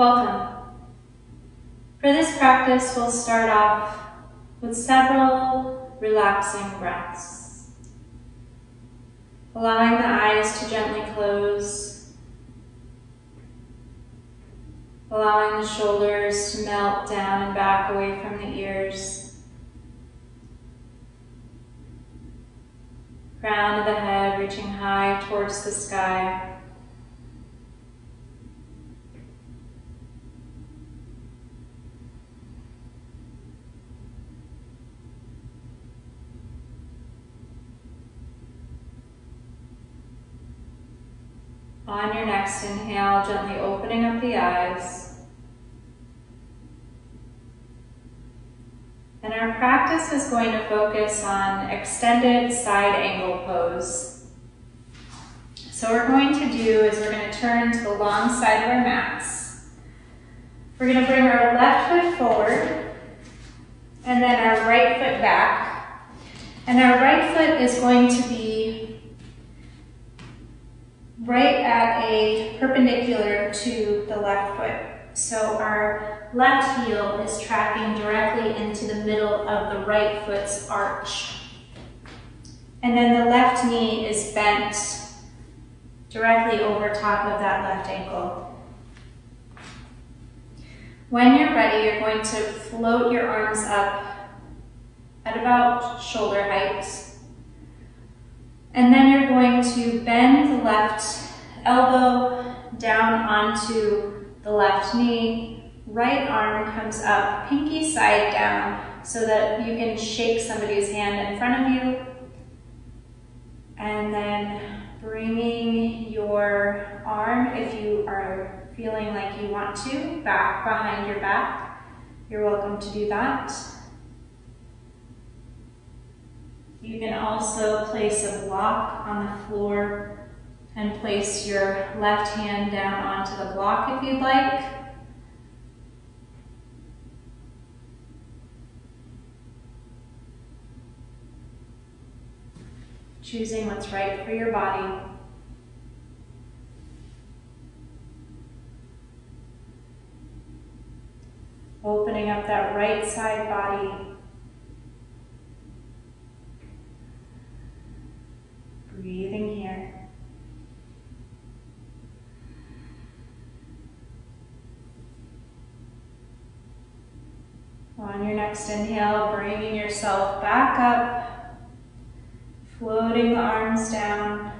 Welcome. For this practice, we'll start off with several relaxing breaths. Allowing the eyes to gently close. Allowing the shoulders to melt down and back away from the ears. Crown of the head reaching high towards the sky. On your next inhale, gently opening up the eyes. And our practice is going to focus on extended side angle pose. So what we're going to do is we're going to turn to the long side of our mats. We're going to bring our left foot forward and then our right foot back. And our right foot is going to be right at a perpendicular to the left foot. So our left heel is tracking directly into the middle of the right foot's arch. And then the left knee is bent directly over top of that left ankle. When you're ready, you're going to float your arms up at about shoulder height and then you're going to left elbow down onto the left knee. Right arm comes up, pinky side down, so that you can shake somebody's hand in front of you. And then bringing your arm, if you are feeling like you want to, back behind your back. You're welcome to do that. You can also place a block on the floor and place your left hand down onto the block if you'd like. Choosing what's right for your body. Opening up that right side body Breathing here. On your next inhale, bringing yourself back up, floating the arms down,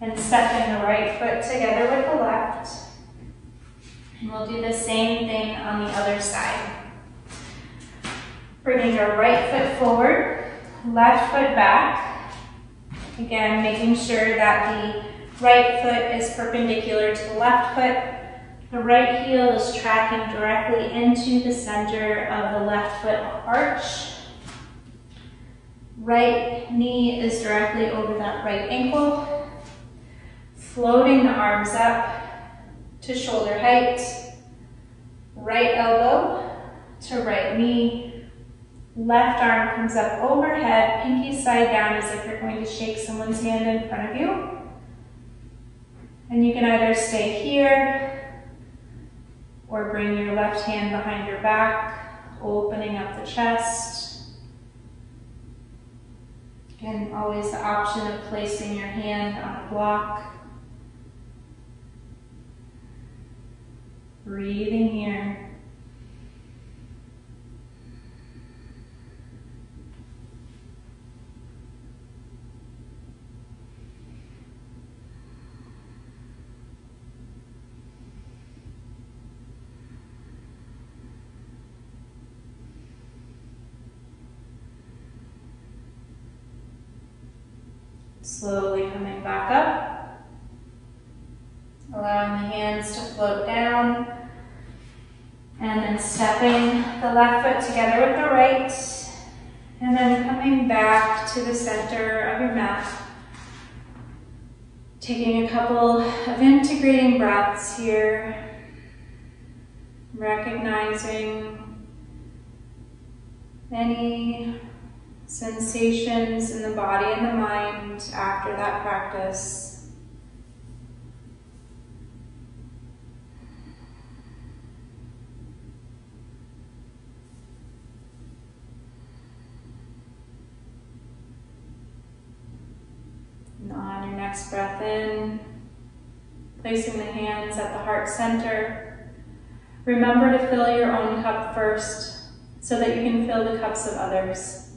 and stepping the right foot together with the left. And we'll do the same thing on the other side. Bringing your right foot forward, left foot back, Again, making sure that the right foot is perpendicular to the left foot. The right heel is tracking directly into the center of the left foot arch. Right knee is directly over that right ankle. Floating the arms up to shoulder height. Right elbow to right knee Left arm comes up overhead, pinky side down as if you're going to shake someone's hand in front of you. And you can either stay here or bring your left hand behind your back, opening up the chest. And always the option of placing your hand on a block. Breathing here. Slowly coming back up. Allowing the hands to float down. And then stepping the left foot together with the right. And then coming back to the center of your mat. Taking a couple of integrating breaths here. Recognizing any sensations in the body and the mind after that practice. On your next breath in, placing the hands at the heart center, remember to fill your own cup first so that you can fill the cups of others.